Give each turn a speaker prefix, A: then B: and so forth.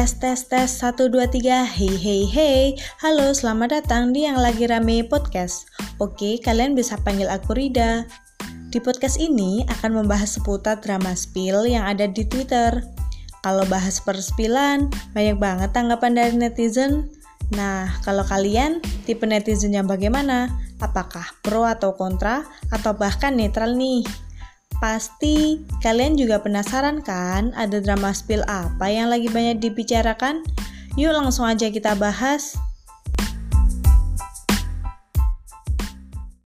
A: Tes tes tes. 1 2 3 Hey hey hey. Halo selamat datang di yang lagi rame podcast. Oke kalian bisa panggil aku Rida. Di podcast ini akan membahas seputar drama spill yang ada di Twitter. Kalau bahas perspilan banyak banget tanggapan dari netizen. Nah kalau kalian tipe netizen yang bagaimana? Apakah pro atau kontra? Atau bahkan netral nih? Pasti kalian juga penasaran kan ada drama spill apa yang lagi banyak dibicarakan? Yuk langsung aja kita bahas.